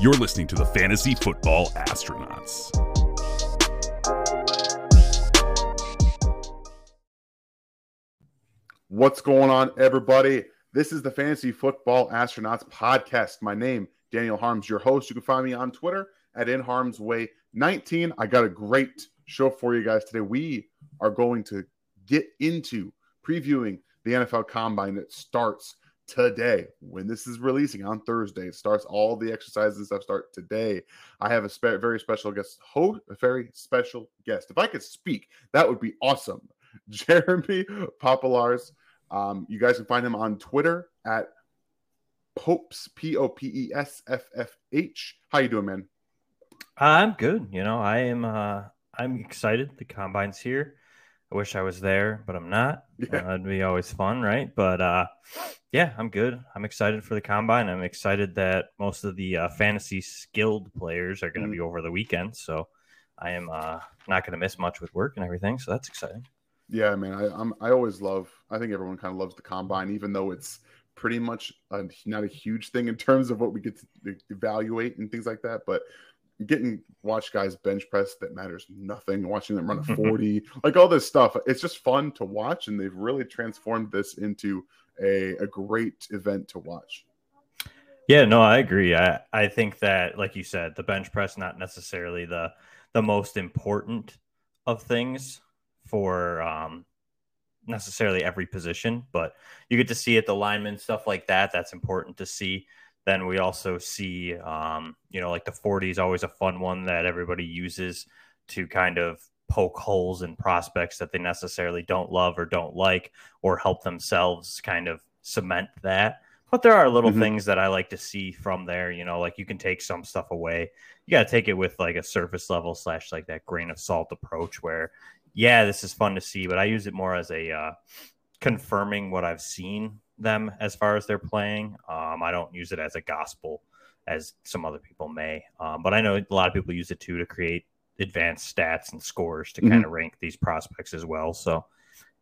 You're listening to the Fantasy Football Astronauts. What's going on, everybody? This is the Fantasy Football Astronauts podcast. My name, Daniel Harms, your host. You can find me on Twitter at InHarmsWay19. I got a great show for you guys today. We are going to get into previewing the NFL Combine that starts today when this is releasing on Thursday. It starts all the exercises and stuff start today. I have a spe- very special guest host, a very special guest. If I could speak, that would be awesome. Jeremy Popolars. Um, you guys can find him on Twitter at Popes P O P E S F F H. How you doing, man? I'm good. You know, I am. uh I'm excited. The combine's here. I wish I was there, but I'm not. Yeah. Uh, that'd be always fun, right? But uh, yeah, I'm good. I'm excited for the combine. I'm excited that most of the uh, fantasy skilled players are going to mm. be over the weekend. So I am uh, not going to miss much with work and everything. So that's exciting. Yeah, man. I, I'm. I always love. I think everyone kind of loves the combine, even though it's pretty much a, not a huge thing in terms of what we get to evaluate and things like that. But getting watch guys bench press that matters nothing, watching them run a 40, like all this stuff. It's just fun to watch, and they've really transformed this into a, a great event to watch. Yeah, no, I agree. I, I think that, like you said, the bench press not necessarily the the most important of things for um, necessarily every position, but you get to see it, the linemen stuff like that. That's important to see. Then we also see, um, you know, like the 40 is always a fun one that everybody uses to kind of poke holes in prospects that they necessarily don't love or don't like or help themselves kind of cement that. But there are little mm-hmm. things that I like to see from there. You know, like you can take some stuff away. You got to take it with like a surface level slash like that grain of salt approach where, yeah, this is fun to see, but I use it more as a uh, confirming what I've seen them as far as they're playing. Um, I don't use it as a gospel as some other people may, um, but I know a lot of people use it too to create advanced stats and scores to mm-hmm. kind of rank these prospects as well. So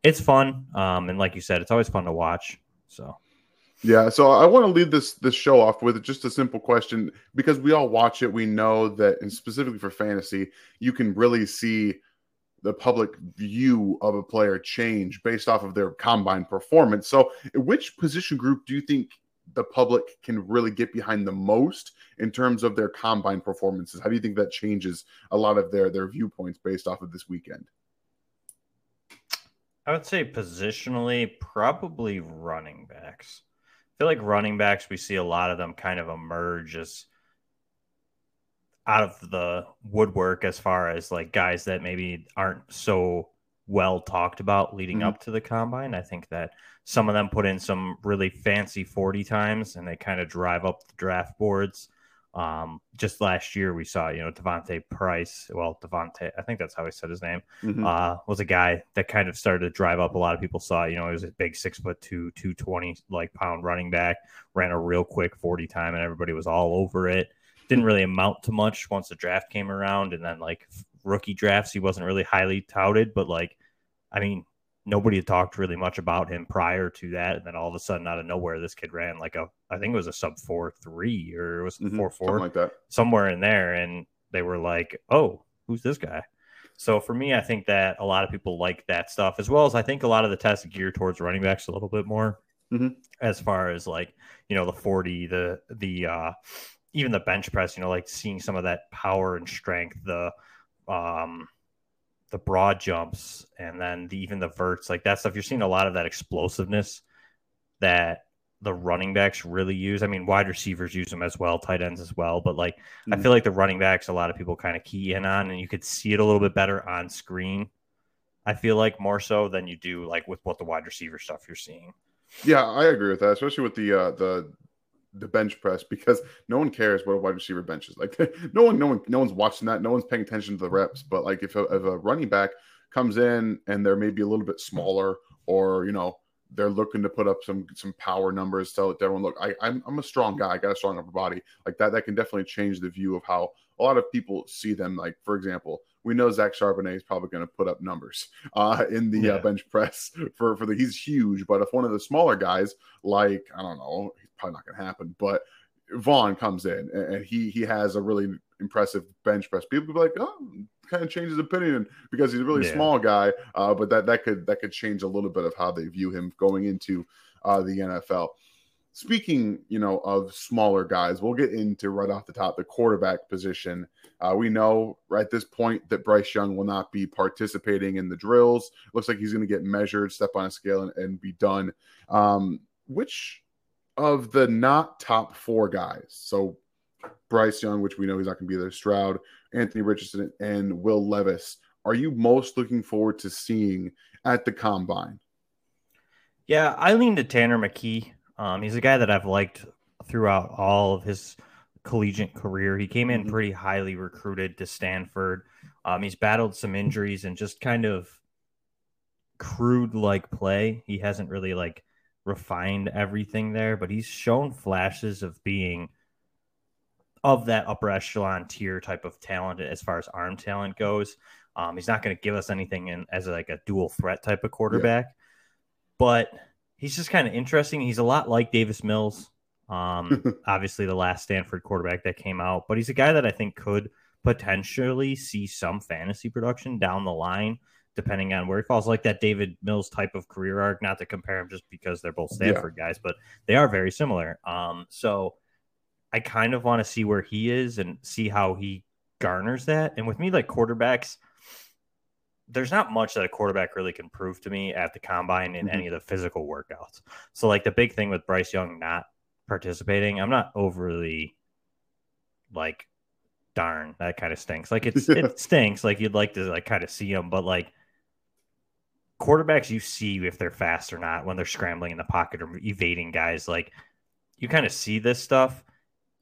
it's fun, um, and like you said, it's always fun to watch. So. Yeah, so I want to lead this this show off with just a simple question because we all watch it. We know that, and specifically for fantasy, you can really see the public view of a player change based off of their combine performance. So, which position group do you think the public can really get behind the most in terms of their combine performances? How do you think that changes a lot of their their viewpoints based off of this weekend? I would say positionally, probably running backs. I feel like running backs, we see a lot of them kind of emerge as out of the woodwork as far as like guys that maybe aren't so well talked about leading mm-hmm. up to the combine. I think that some of them put in some really fancy 40 times and they kind of drive up the draft boards. Um, just last year we saw, you know, Devonte Price. Well, Devonte, I think that's how he said his name. Mm-hmm. Uh, was a guy that kind of started to drive up. A lot of people saw, you know, he was a big six foot two, two twenty like pound running back, ran a real quick forty time, and everybody was all over it didn't really amount to much once the draft came around, and then like rookie drafts, he wasn't really highly touted. But like, I mean, nobody had talked really much about him prior to that, and then all of a sudden, out of nowhere, this kid ran like a, I think it was a sub four three or it was mm-hmm, four four, like that, somewhere in there, and they were like, oh, who's this guy? So for me, I think that a lot of people like that stuff, as well as I think a lot of the tests gear towards running backs a little bit more, mm-hmm. as far as like you know the forty, the the uh, even the bench press, you know, like seeing some of that power and strength, the um the broad jumps and then the, even the verts, like that stuff. You're seeing a lot of that explosiveness that the running backs really use. I mean, wide receivers use them as well, tight ends as well. But like, mm-hmm. I feel like the running backs, a lot of people kind of key in on, and you could see it a little bit better on screen. I feel like more so than you do like with what the wide receiver stuff you're seeing. Yeah, I agree with that, especially with the uh, the the bench press because no one cares what a wide receiver bench is. Like no one, no one, no one's watching that. No one's paying attention to the reps. But like if a, if a running back comes in and they're maybe a little bit smaller, or you know they're looking to put up some some power numbers, tell that everyone, look, I, I'm I'm a strong guy. I got a strong upper body. Like that, that can definitely change the view of how a lot of people see them. Like for example, we know Zach Charbonnet is probably going to put up numbers uh, in the uh, yeah. uh, bench press for for the. He's huge, but if one of the smaller guys, like I don't know, probably not going to happen. But Vaughn comes in and he he has a really impressive bench press. People be like, oh, kind of change his opinion because he's a really yeah. small guy. Uh, but that that could that could change a little bit of how they view him going into uh, the NFL. Speaking, you know, of smaller guys, we'll get into right off the top the quarterback position. Uh, we know right at this point that Bryce Young will not be participating in the drills. Looks like he's going to get measured, step on a scale, and, and be done. Um, which of the not top four guys, so Bryce Young, which we know he's not going to be there, Stroud, Anthony Richardson, and Will Levis, are you most looking forward to seeing at the combine? Yeah, I lean to Tanner McKee. Um, he's a guy that I've liked throughout all of his collegiate career. He came in mm-hmm. pretty highly recruited to Stanford. Um, he's battled some injuries and just kind of crude like play. He hasn't really like refined everything there, but he's shown flashes of being of that upper echelon tier type of talent as far as arm talent goes. Um, he's not going to give us anything in as like a dual threat type of quarterback, yeah. but he's just kind of interesting. He's a lot like Davis Mills. Um, obviously, the last Stanford quarterback that came out, but he's a guy that I think could potentially see some fantasy production down the line, depending on where he falls. Like that Davis Mills type of career arc, not to compare him just because they're both Stanford yeah. guys, but they are very similar. Um, so I kind of want to see where he is and see how he garners that. And with me, like quarterbacks, there's not much that a quarterback really can prove to me at the combine in mm-hmm. any of the physical workouts. So like the big thing with Bryce Young not participating, I'm not overly like darn that kind of stinks. Like it's it stinks. Like you'd like to like kind of see him, but like quarterbacks you see if they're fast or not when they're scrambling in the pocket or evading guys. Like you kind of see this stuff.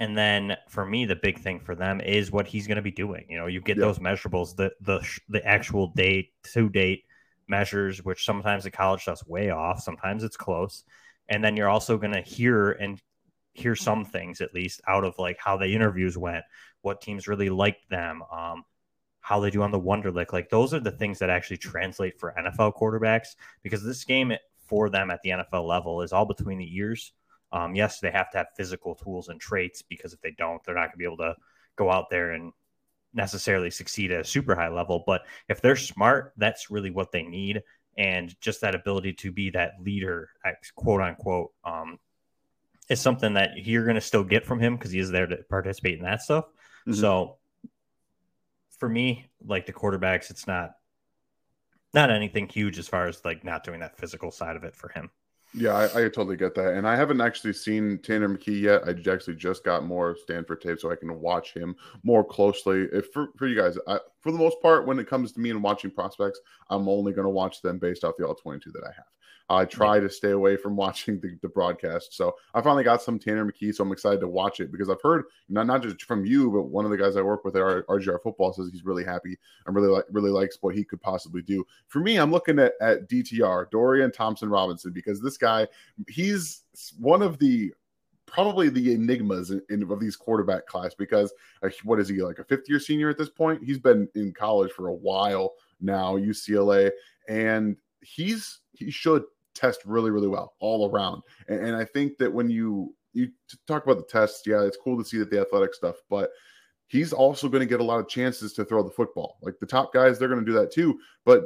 And then for me, the big thing for them is what he's going to be doing. You know, you get those measurables, the the the actual date to date measures, which sometimes the college stuff's way off, sometimes it's close, and then you're also going to hear and hear some things at least out of like how the interviews went, what teams really liked them, um, how they do on the Wonderlic. Like those are the things that actually translate for NFL quarterbacks because this game for them at the NFL level is all between the ears um, yes, they have to have physical tools and traits because if they don't, they're not going to be able to go out there and necessarily succeed at a super high level. But if they're smart, that's really what they need. And just that ability to be that leader, quote unquote, um, is something that you're going to still get from him because he is there to participate in that stuff. Mm-hmm. So for me, like the quarterbacks, it's not not anything huge as far as like not doing that physical side of it for him. Yeah, I, I, totally get that. And I haven't actually seen Tanner McKee yet. I actually just got more Stanford tape so I can watch him more closely. If for, for you guys, I, for the most part, when it comes to me and watching prospects, I'm only going to watch them based off the all 22 that I have. I try to stay away from watching the, the broadcast. So I finally got some Tanner McKee, so I'm excited to watch it because I've heard not not just from you, but one of the guys I work with at RGR Football says he's really happy and really like really likes what he could possibly do. For me, I'm looking at at DTR Dorian Thompson Robinson because this guy he's one of the probably the enigmas in, in, of these quarterback class because uh, what is he like a fifth year senior at this point? He's been in college for a while now, UCLA, and he's he should test really, really well all around. And, and I think that when you you talk about the tests, yeah, it's cool to see that the athletic stuff, but he's also going to get a lot of chances to throw the football. Like the top guys, they're going to do that too. But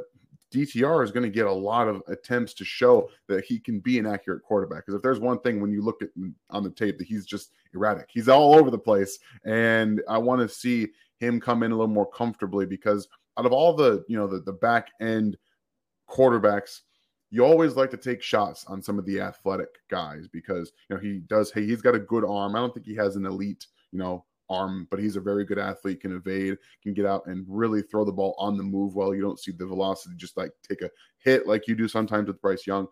DTR is going to get a lot of attempts to show that he can be an accurate quarterback. Because if there's one thing when you look at on the tape that he's just erratic, he's all over the place, and I want to see him come in a little more comfortably because out of all the you know the the back end quarterbacks you always like to take shots on some of the athletic guys because you know he does hey he's got a good arm. I don't think he has an elite you know arm but he's a very good athlete can evade can get out and really throw the ball on the move well. You don't see the velocity just like take a hit like you do sometimes with bryce young.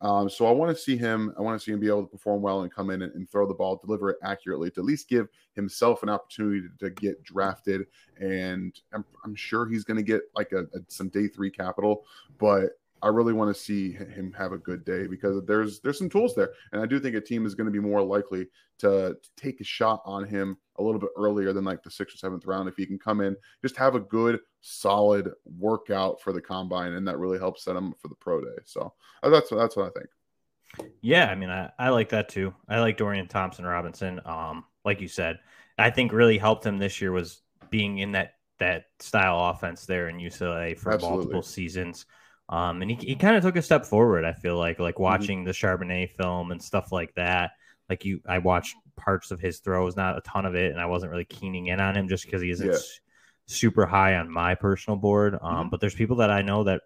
Um, so i want to see him i want to see him be able to perform well and come in and, and throw the ball deliver it accurately to at least give himself an opportunity to, to get drafted. And i'm, I'm sure he's going to get like a, a, some day three capital but I really want to see him have a good day because there's there's some tools there, and I do think a team is going to be more likely to, to, take a shot on him a little bit earlier than like the sixth or seventh round if he can come in, just have a good solid workout for the combine, and that really helps set him up for the pro day. So uh, that's that's what I think. Yeah, I mean, I, I like that too. I like Dorian Thompson Robinson. Um, like you said, I think really helped him this year was being in that that style offense there in UCLA for Absolutely. multiple seasons. Um, and he, he kind of took a step forward. I feel like like watching the Charbonnet film and stuff like that. Like you, I watched parts of his throws, not a ton of it, and I wasn't really keening in on him just because he isn't Yeah. s- super high on my personal board. Um, Mhm. but there's people that I know that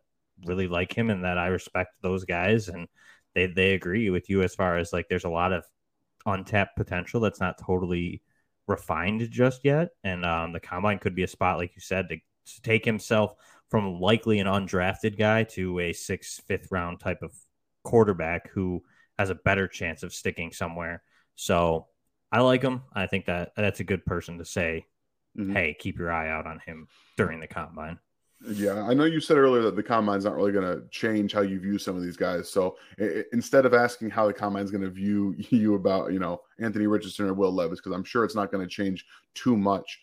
really like him and that I respect those guys, and they they agree with you as far as like there's a lot of untapped potential that's not totally refined just yet. And um, the combine could be a spot, like you said, to, to take himself from likely an undrafted guy to a sixth, fifth round type of quarterback who has a better chance of sticking somewhere. So I like him. I think that that's a good person to say, Mhm. hey, keep your eye out on him during the combine. Yeah, I know you said earlier that the combine's not really going to change how you view some of these guys. So i- i- instead of asking how the combine's going to view you about, you know, Anthony Richardson or Will Levis, because I'm sure it's not going to change too much,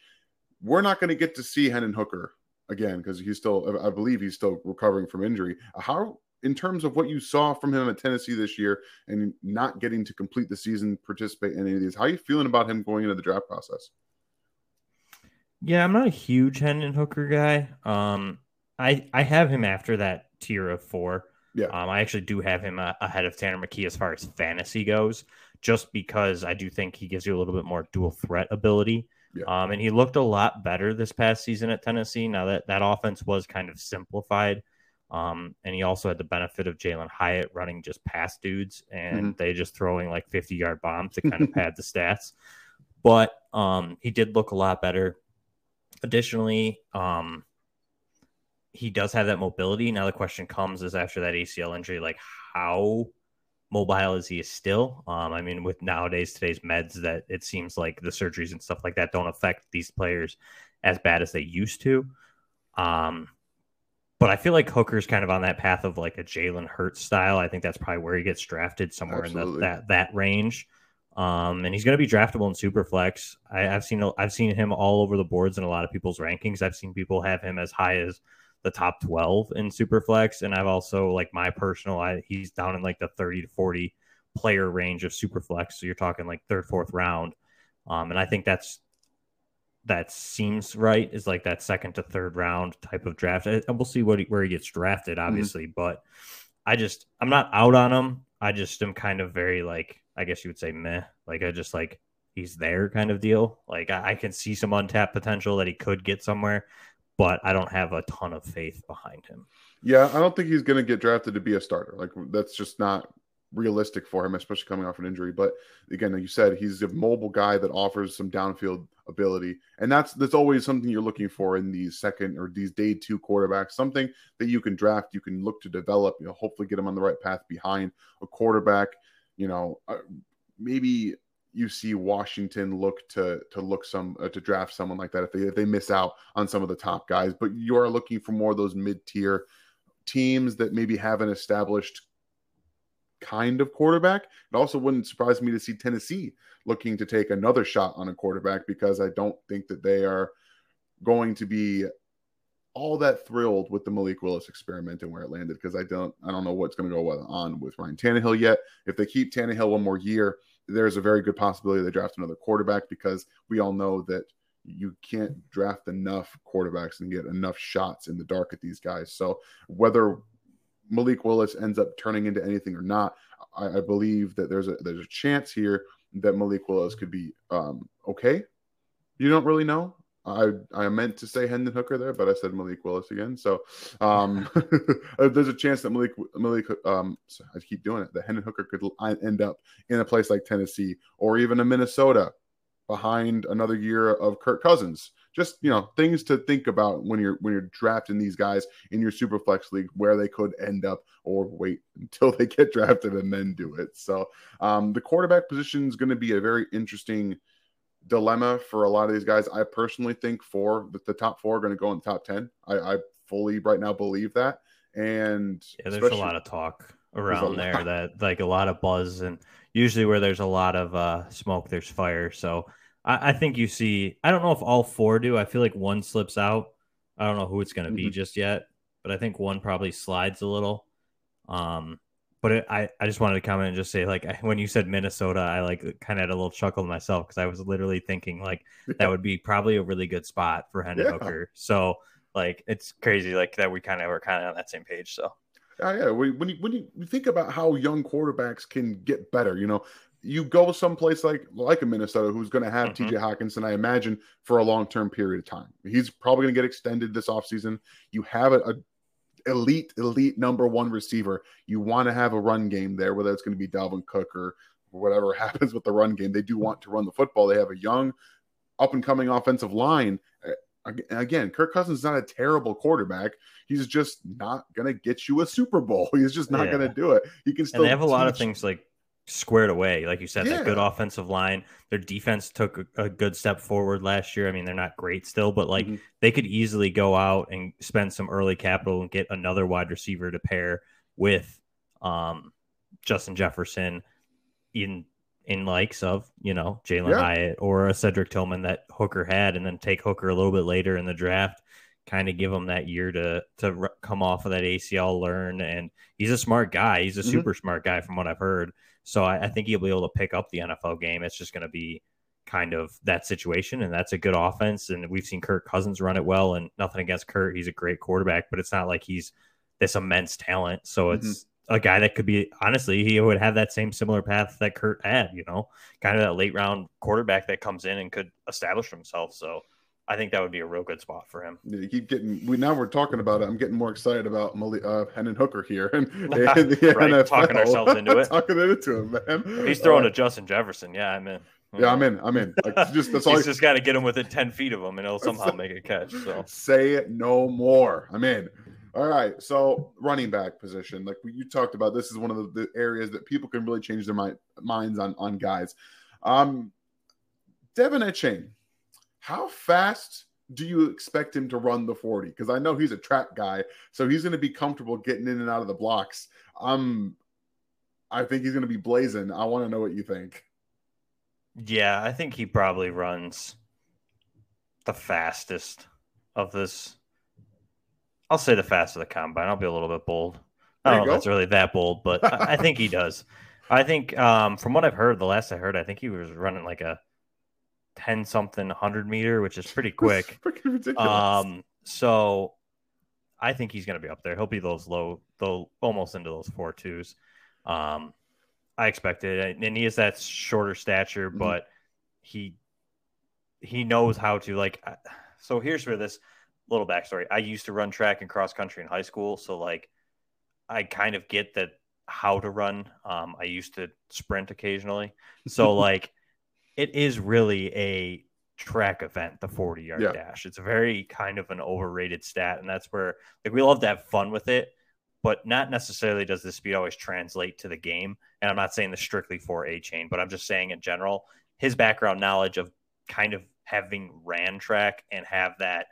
we're not going to get to see Hendon Hooker again because he's still, I believe he's still recovering from injury. How, in terms of what you saw from him at Tennessee this year and not getting to complete the season, participate in any of these, how are you feeling about him going into the draft process? Yeah, I'm not a huge Hendon Hooker guy. Um, I I have him after that tier of four. Yeah. Um, I actually do have him uh, ahead of Tanner McKee as far as fantasy goes, just because I do think he gives you a little bit more dual threat ability. Yeah. Um, and he looked a lot better this past season at Tennessee. Now that that offense was kind of simplified. Um, and he also had the benefit of Jalin Hyatt running just past dudes and they just throwing like 50 yard bombs to kind of pad the stats. But um, he did look a lot better. Additionally, um, he does have that mobility. Now the question comes is after that ACL injury, like how mobile is he is still? Um, I mean, with nowadays today's meds, that it seems like the surgeries and stuff like that don't affect these players as bad as they used to. Um, but I feel like Hooker's kind of on that path of like a Jalen Hurts style. I think that's probably where he gets drafted somewhere in the, that that range. Um, and he's going to be draftable in Superflex. I, I've seen I've seen him all over the boards in a lot of people's rankings. I've seen people have him as high as the top 12 in Superflex, and I've also like my personal. I, he's down in like the 30 to 40 player range of Superflex. So you're talking like third, fourth round. Um, and I think that's that seems right is like that second to third round type of draft. And we'll see what he, where he gets drafted, obviously. But I just I'm not out on him. I just am kind of very like I guess you would say meh. Like I just like he's there kind of deal. Like I, I can see some untapped potential that he could get somewhere, but I don't have a ton of faith behind him. Yeah, I don't think he's going to get drafted to be a starter. Like that's just not realistic for him, especially coming off an injury. But again, like you said, he's a mobile guy that offers some downfield ability, and that's that's always something you're looking for in these second or these day two quarterbacks. Something that you can draft, you can look to develop. You know, hopefully get him on the right path behind a quarterback. You know, uh, maybe you see Washington look to to look some uh, to draft someone like that if they if they miss out on some of the top guys, but you are looking for more of those mid tier teams that maybe have an established kind of quarterback. It also wouldn't surprise me to see Tennessee looking to take another shot on a quarterback because I don't think that they are going to be all that thrilled with the Malik Willis experiment and where it landed because I don't I don't know what's going to go on with Ryan Tannehill yet. If they keep Tannehill one more year, there's a very good possibility they draft another quarterback because we all know that you can't draft enough quarterbacks and get enough shots in the dark at these guys. So whether Malik Willis ends up turning into anything or not, I, I believe that there's a there's a chance here that Malik Willis could be um, okay. You don't really know. I I meant to say Hendon Hooker there, but I said Malik Willis again. So um, there's a chance that Malik Malik um, I keep doing it. That Hendon Hooker could end up in a place like Tennessee or even a Minnesota behind another year of Kirk Cousins. Just you know, things to think about when you're when you're drafting these guys in your super flex league, where they could end up, or wait until they get drafted and then do it. So um, the quarterback position is going to be a very interesting dilemma for a lot of these guys. I personally think four the, the top four are going to go in the top ten. I, I fully right now believe that. And yeah, there's a lot of talk around there lot. that like a lot of buzz and usually where there's a lot of uh, smoke, there's fire. So I, I, think you see. I don't know if all four do. I feel like one slips out. I don't know who it's going to mm-hmm. be just yet, but I think one probably slides a little. Um, but it, I, I just wanted to comment and just say like when you said Minnesota, I like kind of had a little chuckle to myself because I was literally thinking like that would be probably a really good spot for Hendon yeah. Hooker. So like it's crazy like that we kind of were kind of on that same page. So yeah, yeah. When you when you think about how young quarterbacks can get better, you know, you go someplace like like a Minnesota who's going to have mm-hmm. TJ Hockenson, I imagine, for a long term period of time. He's probably going to get extended this offseason. You have a, a, elite, elite number one receiver. You want to have a run game there, whether it's going to be Dalvin Cook or whatever happens with the run game. They do want to run the football. They have a young, up and coming offensive line. Again, Kirk Cousins is not a terrible quarterback. He's just not going to get you a Super Bowl. He's just not yeah. going to do it. He can still. And they have a lot of things like squared away. Like you said, yeah. that good offensive line. Their defense took a, a, good step forward last year. I mean, they're not great still, but like mm-hmm. they could easily go out and spend some early capital and get another wide receiver to pair with um, Justin Jefferson in in likes of you know Jalin yeah. Hyatt or a Cedric Tillman that Hooker had, and then take Hooker a little bit later in the draft. Kind of give him that year to to come off of that ACL, learn, and he's a smart guy. He's a mm-hmm. super smart guy from what I've heard. So I, I think he'll be able to pick up the NFL game. It's just going to be kind of that situation, and that's a good offense. And we've seen Kirk Cousins run it well, and nothing against Kirk. He's a great quarterback, but it's not like he's this immense talent. So it's mm-hmm. a guy that could be honestly, he would have that same similar path that Kirk had, you know, kind of that late round quarterback that comes in and could establish himself. So I think that would be a real good spot for him. Yeah, you keep getting. We now we're talking about it. I'm getting more excited about Mali, uh, Hendon Hooker here and, and the right, NFL. talking ourselves into it. talking into it, man. He's throwing uh, to Justin Jefferson. Yeah, I'm in. Yeah, I'm in. I'm in. Like, just that's all. He's just got to get him within ten feet of him, and he'll somehow make a catch. So say it no more. I'm in. All right. So running back position, like you talked about, this is one of the, the areas that people can really change their mind, minds on on guys. Um, De'Von Achane how fast do you expect him to run the 40? Because I know he's a track guy, so he's going to be comfortable getting in and out of the blocks. I'm, I think he's going to be blazing. I want to know what you think. Yeah, I think he probably runs the fastest of this. I'll say the fastest of the combine. I'll be a little bit bold. I don't know go. if that's really that bold, but I, I think he does. I think um, from what I've heard, the last I heard, I think he was running like a 10 something 100 meter, which is pretty quick. um, so I think he's going to be up there. He'll be those low, though, almost into those four twos. Um, I expect it, and he has that shorter stature, mm-hmm. but he he knows how to like. So here's for this little backstory. I used to run track and cross country in high school, so like I kind of get that how to run. Um, I used to sprint occasionally, so like it is really a track event, the 40 yard yeah. dash. It's a very kind of an overrated stat. And that's where like we love to have fun with it, but not necessarily does the speed always translate to the game. And I'm not saying this strictly for Achane, but I'm just saying in general, his background knowledge of kind of having ran track and have that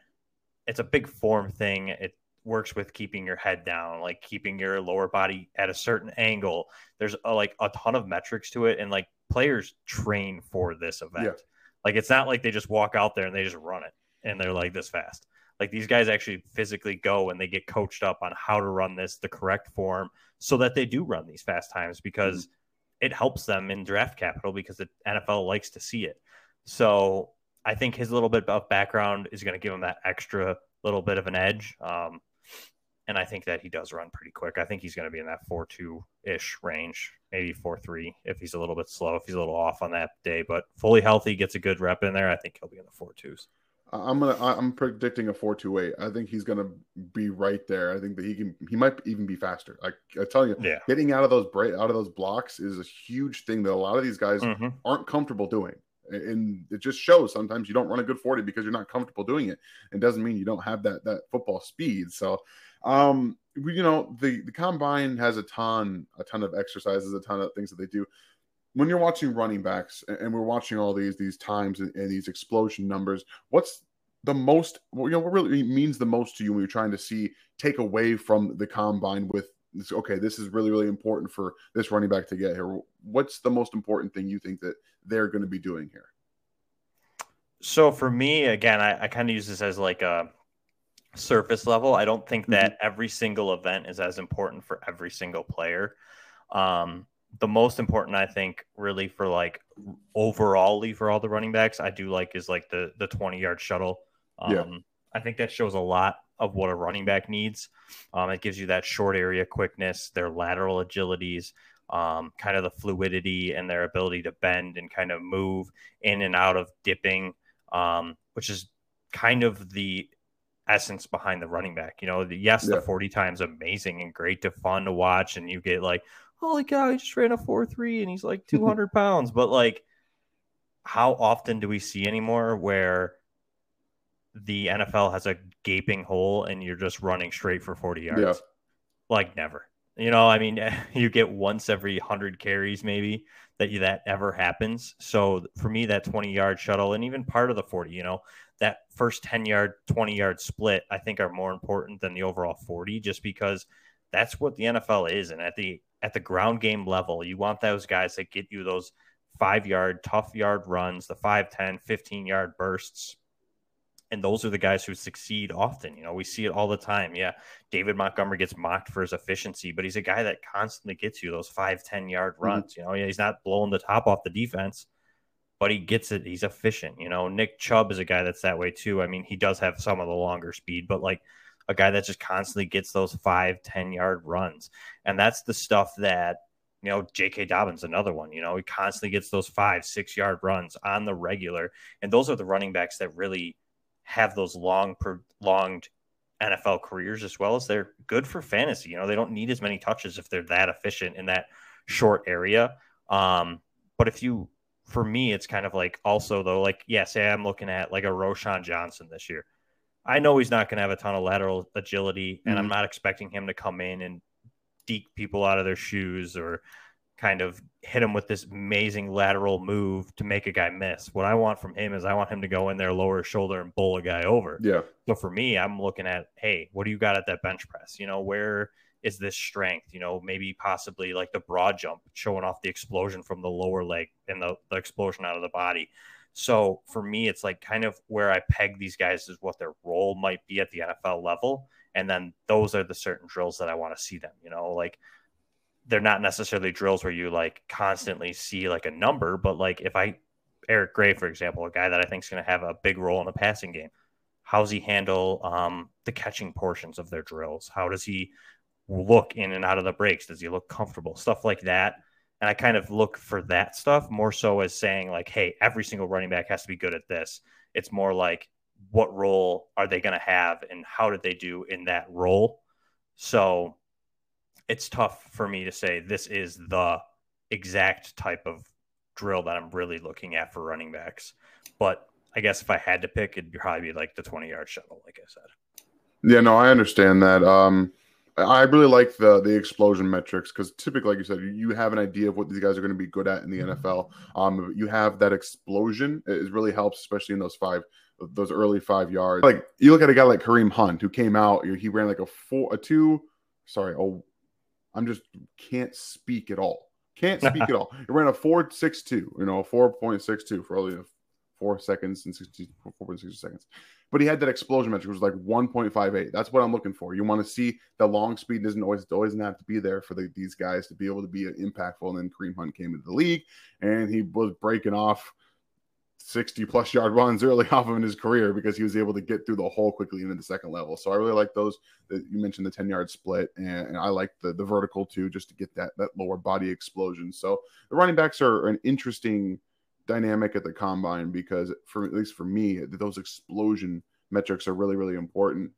it's a big form thing. It works with keeping your head down, like keeping your lower body at a certain angle. There's a, like a ton of metrics to it. And like players train for this event. Yeah. Like it's not like they just walk out there and they just run it and they're like this fast. Like these guys actually physically go and they get coached up on how to run this the correct form so that they do run these fast times because mm-hmm. it helps them in draft capital because the NFL likes to see it. So I think his little bit of background is going to give him that extra little bit of an edge. Um, and I think that he does run pretty quick. I think he's going to be in that four two ish range, maybe four three if he's a little bit slow, if he's a little off on that day. But fully healthy, gets a good rep in there. I think he'll be in the four twos. I'm gonna. I'm predicting a four two eight. I think he's gonna be right there. I think that he can. He might even be faster. Like I tell you, yeah. getting out of those break out of those blocks is a huge thing that a lot of these guys mm-hmm. aren't comfortable doing and it just shows sometimes you don't run a good 40 because you're not comfortable doing it it doesn't mean you don't have that that football speed so um, you know, the the combine has a ton, a ton of exercises, a ton of things that they do. When you're watching running backs, and we're watching all these these times and, and these explosion numbers, what's the most? You know, what really means the most to you when you're trying to see take away from the combine with this, okay, this is really, really important for this running back to get here. What's the most important thing you think that they're going to be doing here? So for me, again, I, I kind of use this as like a surface level. I don't think that mm-hmm. every single event is as important for every single player. Um, the most important, I think, really for like overallly for all the running backs, I do like is like the the 20 yard shuttle. Um, Yeah. I think that shows a lot of what a running back needs. Um, it gives you that short area quickness, their lateral agilities, um, kind of the fluidity and their ability to bend and kind of move in and out of dipping, um, which is kind of the essence behind the running back. You know, the, yes, Yeah. the 40 times amazing and great to fun to watch, and you get like, oh holy cow, he just ran a 4 3 and he's like 200 pounds. But like, how often do we see anymore where the NFL has a gaping hole and you're just running straight for 40 yards? Yeah. Like, never. You know, I mean, you get once every 100 carries, maybe that you, that ever happens. So for me, that 20 yard shuttle and even part of the 40, you know, that first 10 yard, 20 yard split, I think are more important than the overall 40, just because that's what the NFL is. And at the at the ground game level, you want those guys that get you those five yard, tough yard runs, the 5, 10, 15 yard bursts. And those are the guys who succeed often. You know, we see it all the time. Yeah. David Montgomery gets mocked for his efficiency, but he's a guy that constantly gets you those five, 10 yard mm-hmm. runs. You know, yeah, he's not blowing the top off the defense, but he gets it. He's efficient. You know, Nick Chubb is a guy that's that way too. I mean, he does have some of the longer speed, but like a guy that just constantly gets those five, 10 yard runs. And that's the stuff that, you know, J.K. Dobbins, another one, you know, he constantly gets those five, six yard runs on the regular. And those are the running backs that really have those long, prolonged NFL careers as well as they're good for fantasy. You know, they don't need as many touches if they're that efficient in that short area. Um, but if you, for me, it's kind of like also though, like, yeah, say I'm looking at like a Roschon Johnson this year. I know he's not going to have a ton of lateral agility, and I'm mm-hmm. not expecting him to come in and deke people out of their shoes or kind of hit him with this amazing lateral move to make a guy miss. What I want from him is I want him to go in there, lower his shoulder, and bowl a guy over. Yeah. So for me, I'm looking at, hey, what do you got at that bench press? You know, where is this strength? You know, maybe possibly like the broad jump, showing off the explosion from the lower leg and the, the explosion out of the body. So for me, it's like kind of where I peg these guys is what their role might be at the NFL level. And then those are the certain drills that I want to see them, you know, like they're not necessarily drills where you like constantly see like a number, but like if I, Eric Gray, for example, a guy that I think is going to have a big role in the passing game, how's he handle um, the catching portions of their drills? How does he look in and out of the breaks? Does he look comfortable? Stuff like that. And I kind of look for that stuff more so as saying, like, hey, every single running back has to be good at this. It's more like, what role are they going to have and how did they do in that role? So it's tough for me to say this is the exact type of drill that I'm really looking at for running backs. But I guess if I had to pick, it'd probably be like the 20 yard shuttle, like I said. Yeah, no, I understand that. Um, I really like the the explosion metrics because typically, like you said, you have an idea of what these guys are going to be good at in the NFL. Um, you have that explosion; it really helps, especially in those five, those early five yards. Like you look at a guy like Kareem Hunt, who came out, he ran like a four, a two, sorry, oh, I'm just can't speak at all. Can't speak at all. He ran a four six two, you know, four point six two for only four seconds and 60, 4.60 seconds. But he had that explosion metric, which was like 1.58. That's what I'm looking for. You want to see the long speed doesn't always always have to be there for the, these guys to be able to be impactful. And then Kareem Hunt came into the league and he was breaking off 60 plus yard runs early off of in his career because he was able to get through the hole quickly into the second level. So I really like those that you mentioned the 10 yard split and, and I like the the vertical too, just to get that that lower body explosion. So the running backs are an interesting dynamic at the combine because for at least for me, those explosion metrics are really, really important.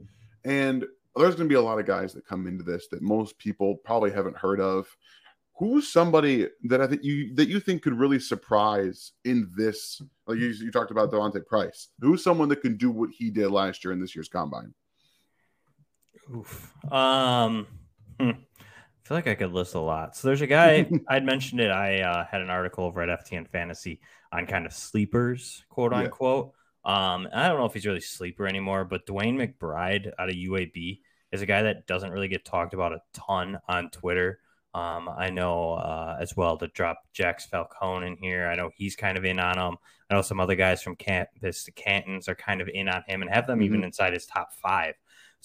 And there's going to be a lot of guys that come into this that most people probably haven't heard of. Who's somebody that I think you that you think could really surprise in this? Like you, you talked about Devontae Price. Who's someone that can do what he did last year in this year's combine? Oof. Um, hmm. I feel like I could list a lot. So there's a guy I'd mentioned it. I uh, had an article over at FTN Fantasy on kind of sleepers, quote Yeah. unquote. Um, I don't know if he's really sleeper anymore, but DeWayne McBride out of UAB is a guy that doesn't really get talked about a ton on Twitter. Um, I know uh, as well to drop Jax Falcone in here. I know he's kind of in on him. I know some other guys from campus, the Cantons, are kind of in on him and have them even inside his top five.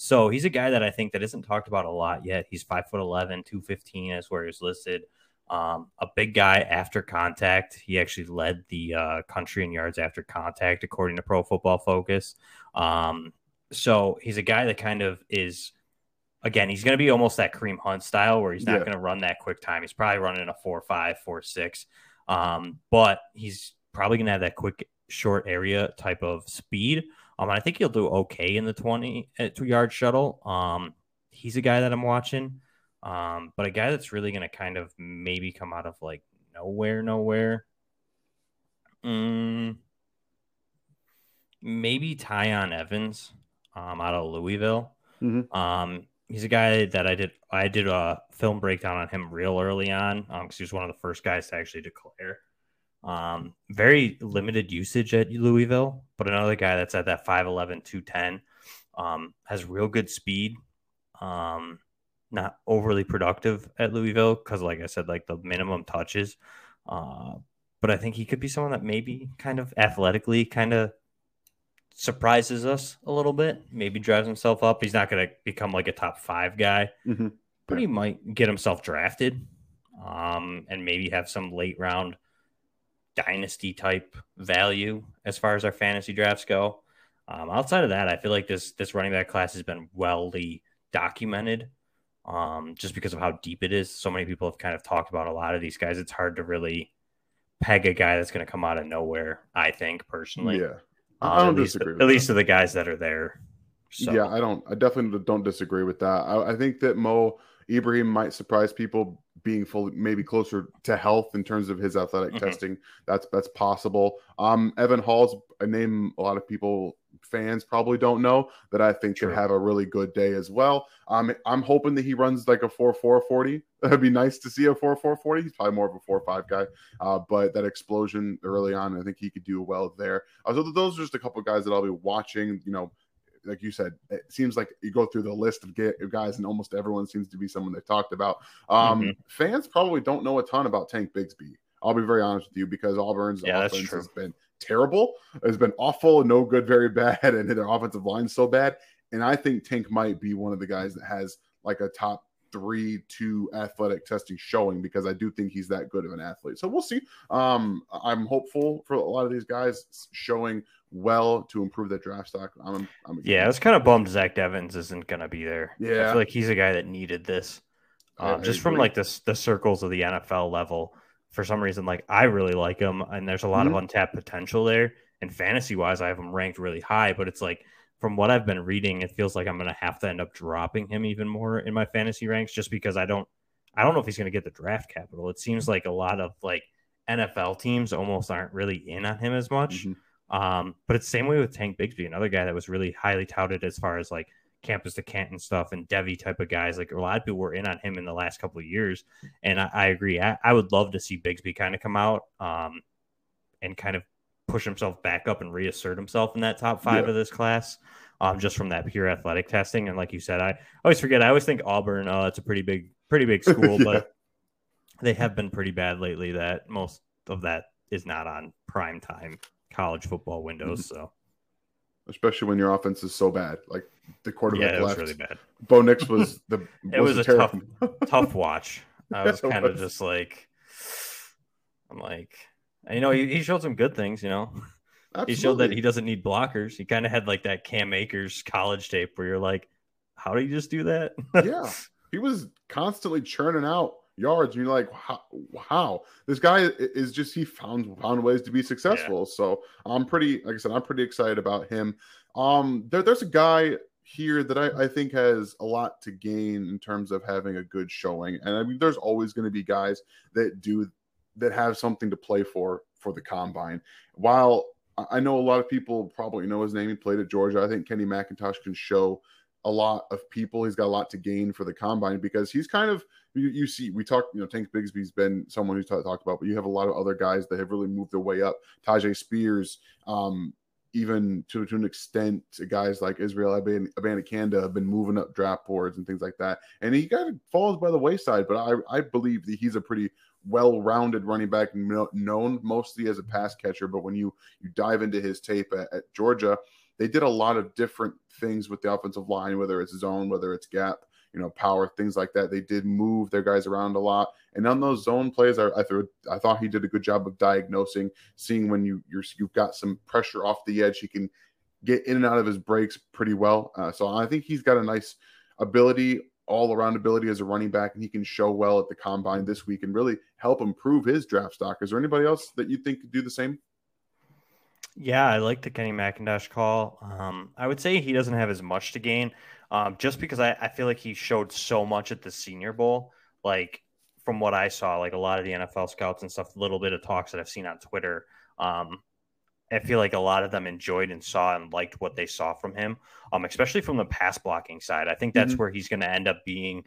So he's a guy that I think that isn't talked about a lot yet. He's five foot 11, 215 is where he's listed. Um, a big guy after contact. He actually led the uh, country in yards after contact, according to Pro Football Focus. Um, so he's a guy that kind of is, again, he's going to be almost that Kareem Hunt style where he's not Yeah. going to run that quick time. He's probably running a 4 5, 4 6. Um, but he's probably going to have that quick, short area type of speed. Um, I think he'll do okay in the 20 uh, two yard shuttle. Um, he's a guy that I'm watching. Um, but a guy that's really going to kind of maybe come out of like nowhere, nowhere. Mm, maybe Tiyon Evans um, out of Louisville. Mhm. Um, he's a guy that I did I did a film breakdown on him real early on because he was one of the first guys to actually declare. Um, very limited usage at Louisville, but another guy that's at that 5'11, 210, um, has real good speed. Um, not overly productive at Louisville because, like I said, like the minimum touches. Uh, but I think he could be someone that maybe kind of athletically kind of surprises us a little bit. Maybe drives himself up. He's not going to become like a top five guy, Mhm. but he might get himself drafted um, and maybe have some late round dynasty type value as far as our fantasy drafts go. Um, outside of that, I feel like this this running back class has been wellly documented um, just because of how deep it is. So many people have kind of talked about a lot of these guys. It's hard to really peg a guy that's going to come out of nowhere. I think personally, yeah, Um, I don't at least, disagree. At with least that. to the guys that are there. So, Yeah, I don't. I definitely don't disagree with that. I, I think that Mo Ibrahim might surprise people being fully maybe closer to health in terms of his athletic Mhm. testing. That's that's possible. Um, Evan Hull's a name a lot of people fans probably don't know that I think True. could have a really good day as well. Um, I'm hoping that he runs like a four four forty. That'd be nice to see a four four forty. He's probably more of a four five guy. Uh, but that explosion early on, I think he could do well there. Uh, so those are just a couple guys that I'll be watching. You know, like you said, it seems like you go through the list of guys, and almost everyone seems to be someone they talked about. Um, Mhm. Fans probably don't know a ton about Tank Bigsby. I'll be very honest with you because Auburn's Yeah, offense has been terrible. It's been awful, no good, very bad, and their offensive line's so bad. And I think Tank might be one of the guys that has like a top three two athletic testing showing because I do think he's that good of an athlete. So we'll see. Um, I'm hopeful for a lot of these guys showing well to improve their draft stock. I'm, I'm yeah, I was kind of bummed Zach Evans isn't going to be there. Yeah, I feel like he's a guy that needed this. Um, just from like the the circles of the NFL level. For some reason, like I really like him, and there's a lot Mm-hmm. of untapped potential there. And fantasy wise, I have him ranked really high, but it's like from what I've been reading, it feels like I'm going to have to end up dropping him even more in my fantasy ranks, just because I don't, I don't know if he's going to get the draft capital. It seems like a lot of like NFL teams almost aren't really in on him as much. Mhm. Um, but it's the same way with Tank Bigsby, another guy that was really highly touted as far as like campus to Canton stuff and Devy type of guys. Like a lot of people were in on him in the last couple of years. And I, I agree. I, I would love to see Bigsby kind of come out um, and kind of push himself back up and reassert himself in that top five Yeah. of this class. Um, just from that pure athletic testing. And like you said, I always forget, I always think Auburn, uh, it's a pretty big, pretty big school, Yeah. but they have been pretty bad lately that most of that is not on prime time college football windows. Mm-hmm. So especially when your offense is so bad. Like the quarterback yeah, it was left. really bad. Bo Nix was the It was the a tough, tough watch. I was kind of just like, I'm like, you know, he, he showed some good things. You know, he showed that he doesn't need blockers. He kind of had like that Cam Akers college tape where you're like, how do you just do that? yeah, he was constantly churning out yards. And you're like, how, how? This guy is just he found found ways to be successful. So I'm pretty, like I said, I'm pretty excited about him. Um, there, there's a guy here that I, I think has a lot to gain in terms of having a good showing. And I mean, there's always going to be guys that do that have something to play for for the combine. While I- I know a lot of people probably know his name, he played at Georgia. I think Kenny McIntosh can show a lot of people. He's got a lot to gain for the combine because he's kind of you, you see we talk you know Tank Bigsby's been someone who's ta- talked about, but you have a lot of other guys that have really moved their way up. Tyjae Spears, um, even to, to an extent, guys like Israel Aban- Abanikanda have been moving up draft boards and things like that. And he kind of falls by the wayside, but I, I believe that he's a pretty well-rounded running back, known mostly as a pass catcher. But when you you dive into his tape at, at Georgia, they did a lot of different things with the offensive line, whether it's zone, whether it's gap, you know, power, things like that. They did move their guys around a lot, and on those zone plays, I, I thought I thought he did a good job of diagnosing, seeing when you you're, you've got some pressure off the edge, he can get in and out of his breaks pretty well. Uh, so I think he's got a nice ability, all around ability as a running back, and he can show well at the combine this week and really help improve his draft stock. Is there anybody else that you think could do the same? Yeah, I like the Kenny McIntosh call. Um, I would say he doesn't have as much to gain, um, just because I, I feel like he showed so much at the Senior Bowl. Like from what I saw, like a lot of the NFL scouts and stuff, a little bit of talks that I've seen on Twitter. Um, I feel like a lot of them enjoyed and saw and liked what they saw from him, um, especially from the pass blocking side. I think that's mm-hmm. where he's going to end up being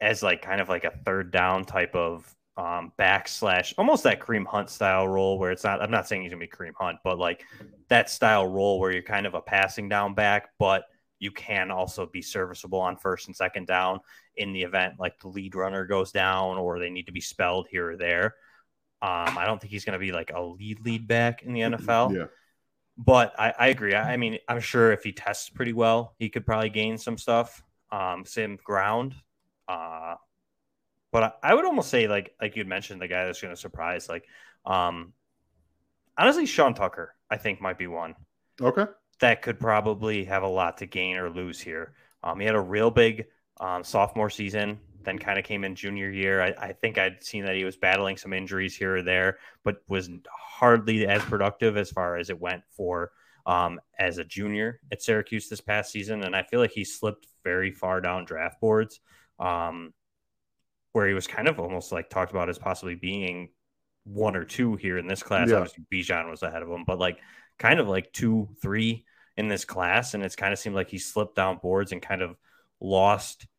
as like kind of like a third down type of um, backslash, almost that Kareem Hunt style role where it's not. I'm not saying he's gonna be Kareem Hunt, but like that style role where you're kind of a passing down back, but you can also be serviceable on first and second down in the event like the lead runner goes down or they need to be spelled here or there. Um, I don't think he's going to be like a lead lead back in the NFL. Yeah. But I, I agree. I, I, mean, I'm sure if he tests pretty well, he could probably gain some stuff, um, same ground. Uh, but I, I would almost say like like you'd mentioned the guy that's going to surprise. Like, um, honestly, Sean Tucker, I think might be one. Okay. That could probably have a lot to gain or lose here. Um, he had a real big um, sophomore season then kind of came in junior year. I, I, think I'd seen that he was battling some injuries here or there, but was hardly as productive as far as it went for um, as a junior at Syracuse this past season. And I feel like he slipped very far down draft boards, um, where he was kind of almost like talked about as possibly being one or two here in this class. Yeah. Obviously, Bijan was ahead of him, but like kind of like two, three in this class. And it's kind of seemed like he slipped down boards and kind of lost –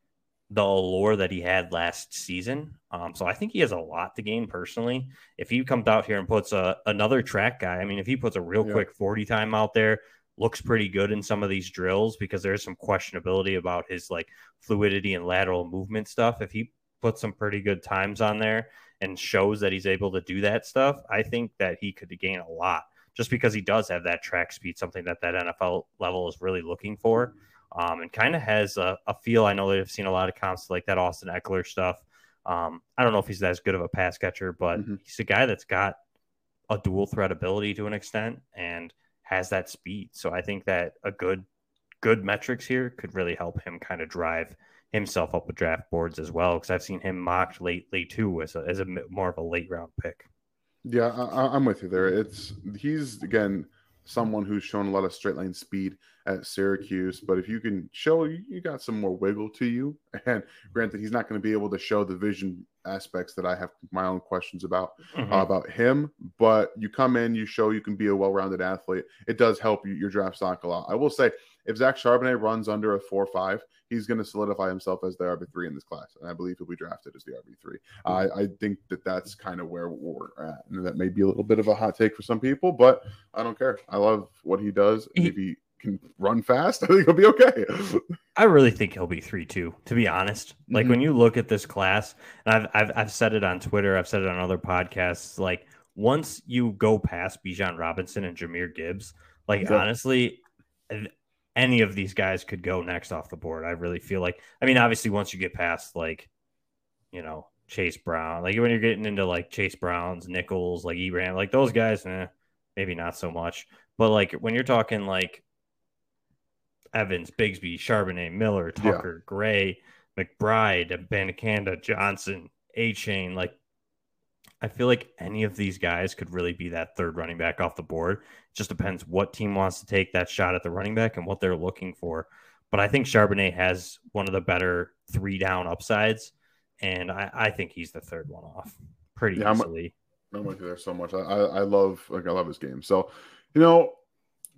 the allure that he had last season. Um, so I think he has a lot to gain personally. If he comes out here and puts a, another track guy, I mean, if he puts a real yeah. quick 40 time out there, looks pretty good in some of these drills because there's some questionability about his like fluidity and lateral movement stuff. If he puts some pretty good times on there and shows that he's able to do that stuff, I think that he could gain a lot just because he does have that track speed, something that that NFL level is really looking for um, and kind of has a, a, feel. I know they've seen a lot of comps like that Austin Ekeler stuff. Um, I don't know if he's as good of a pass catcher, but mm-hmm. he's a guy that's got a dual threat ability to an extent and has that speed. So I think that a good good metrics here could really help him kind of drive himself up with draft boards as well. Because I've seen him mocked lately too as a, as a more of a late round pick. Yeah, I, I'm with you there. It's he's again someone who's shown a lot of straight line speed at Syracuse. But if you can show you got some more wiggle to you, and granted, he's not going to be able to show the vision aspects that I have my own questions about mm-hmm. uh, about him. But you come in, you show you can be a well rounded athlete. It does help you, your draft stock a lot. I will say, if Zach Charbonnet runs under a four five, he's going to solidify himself as the RB three in this class, and I believe he'll be drafted as the RB 3 I, I think that that's kind of where we're at, and that may be a little bit of a hot take for some people, but I don't care. I love what he does. He, if he can run fast, I think he'll be okay. I really think he'll be three two. To be honest, like mm-hmm. when you look at this class, and I've, I've I've said it on Twitter, I've said it on other podcasts, like once you go past Bijan Robinson and Jahmyr Gibbs, like honestly, any of these guys could go next off the board. I really feel like, I mean, obviously, once you get past like, you know, Chase Brown, like when you're getting into like Chase Browns, Nichols, like Eram, like those guys, eh, maybe not so much. But like when you're talking like Evans, Bigsby, Charbonnet, Miller, Tucker, yeah. Gray, McBride, Abanikanda, Johnson, Achane, like I feel like any of these guys could really be that third running back off the board. It just depends what team wants to take that shot at the running back and what they're looking for. But I think Charbonnet has one of the better three down upsides, and I, I think he's the third one off pretty yeah, easily. I'm, I'm with you there so much. I, I love like I love his game. So, you know,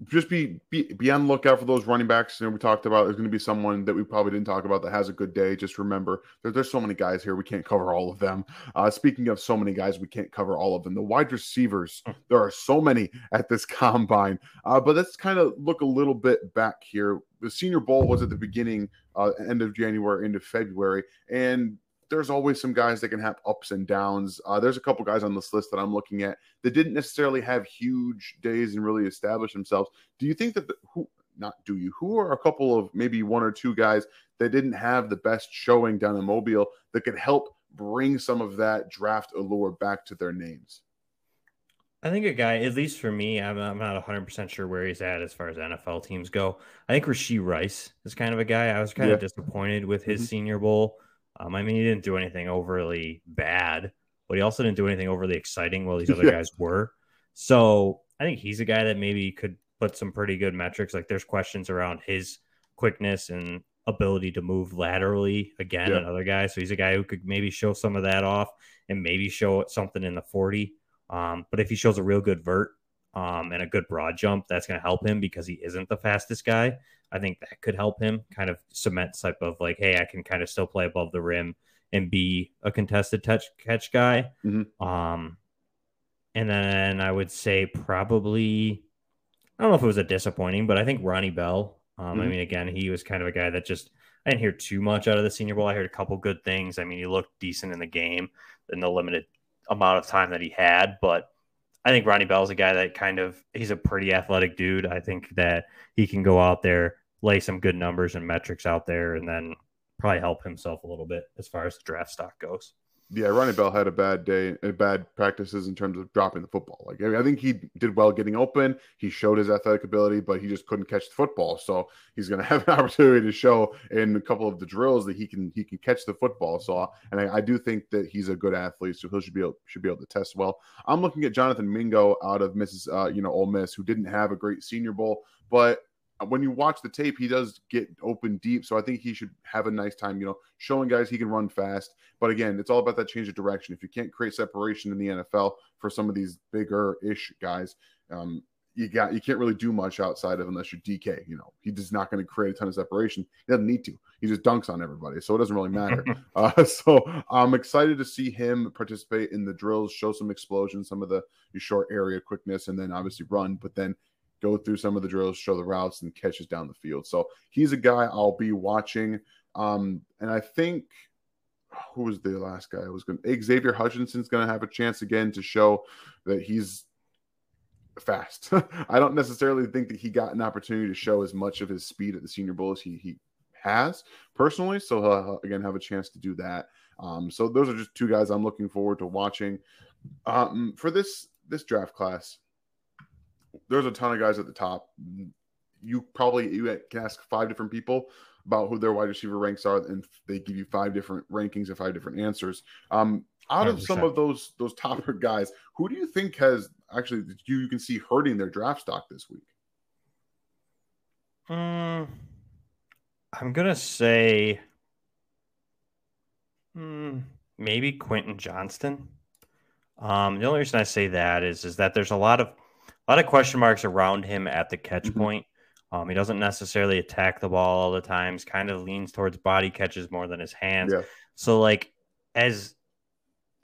just be, be be on the lookout for those running backs. You know, we talked about there's going to be someone that we probably didn't talk about that has a good day. Just remember, there, there's so many guys here we can't cover all of them. Uh, speaking of so many guys, we can't cover all of them. The wide receivers, hmm. there are so many at this combine. Uh, but let's kind of look a little bit back here. The Senior Bowl was at the beginning, uh, end of January, into February, and there's always some guys that can have ups and downs. Uh, there's a couple guys on this list that I'm looking at that didn't necessarily have huge days and really establish themselves. Do you think that the, who not do you who are a couple of maybe one or two guys that didn't have the best showing down in Mobile that could help bring some of that draft allure back to their names? I think a guy, at least for me, I'm, I'm not 100% sure where he's at as far as NFL teams go. I think Rashee Rice is kind of a guy. I was kind Yeah. of disappointed with his Mhm. senior bowl. Um, I mean, he didn't do anything overly bad, but he also didn't do anything overly exciting while these other Yeah. guys were. So I think he's a guy that maybe could put some pretty good metrics. Like there's questions around his quickness and ability to move laterally again, Yeah. another guy. So he's a guy who could maybe show some of that off and maybe show something in the 40. Um, but if he shows a real good vert um, and a good broad jump, that's going to help him because he isn't the fastest guy. I think that could help him kind of cement type of like, hey, I can kind of still play above the rim and be a contested touch catch guy. Mhm. Um, and then I would say probably, I don't know if it was a disappointing, but I think Ronnie Bell. Um, I Mhm. mean, again, he was kind of a guy that just I didn't hear too much out of the Senior Bowl. I heard a couple good things. I mean, he looked decent in the game in the limited amount of time that he had, but I think Ronnie Bell's a guy that kind of he's a pretty athletic dude. I think that he can go out there, lay some good numbers and metrics out there, and then probably help himself a little bit as far as the draft stock goes. Yeah, Ronnie Bell had a bad day, uh, bad practices in terms of dropping the football. Like I, think he did well getting open. He showed his athletic ability, but he just couldn't catch the football. So he's going to have an opportunity to show in a couple of the drills that he can he can catch the football. So and I, I do think that he's a good athlete, so he should be able should be able to test well. I'm looking at Jonathan Mingo out of Mrs. Uh, you know Ole Miss, who didn't have a great Senior Bowl, but when you watch the tape, he does get open deep. So I think he should have a nice time, you know, showing guys he can run fast. But again, it's all about that change of direction. If you can't create separation in the NFL for some of these bigger ish guys, um, you got you can't really do much outside of unless you're DK. You know, he's just not going to create a ton of separation. He doesn't need to. He just dunks on everybody, so it doesn't really matter. uh, so I'm excited to see him participate in the drills, show some explosion, some of the short area quickness, and then obviously run. But then go through some of the drills, show the routes, and catches down the field. So he's a guy I'll be watching. Um, and I think who was the last guy I was going to Xavier Hutchinson's going to have a chance again to show that he's fast. I don't necessarily think that he got an opportunity to show as much of his speed at the Senior Bowl as he, he has personally. So he'll again have a chance to do that. Um, so those are just two guys I'm looking forward to watching. Um, for this this draft class, there's a ton of guys at the top. You probably you can ask five different people about who their wide receiver ranks are, and they give you five different rankings and five different answers. Um, out of some 100%. of those those topper guys, who do you think has actually you, you can see hurting their draft stock this week? Mm, I'm gonna say mm, maybe Quentin Johnston. Um, the only reason I say that is is that there's a lot of a lot of question marks around him at the catch Mhm. point. Um, he doesn't necessarily attack the ball all the times. Kind of leans towards body catches more than his hands. Yeah. So like as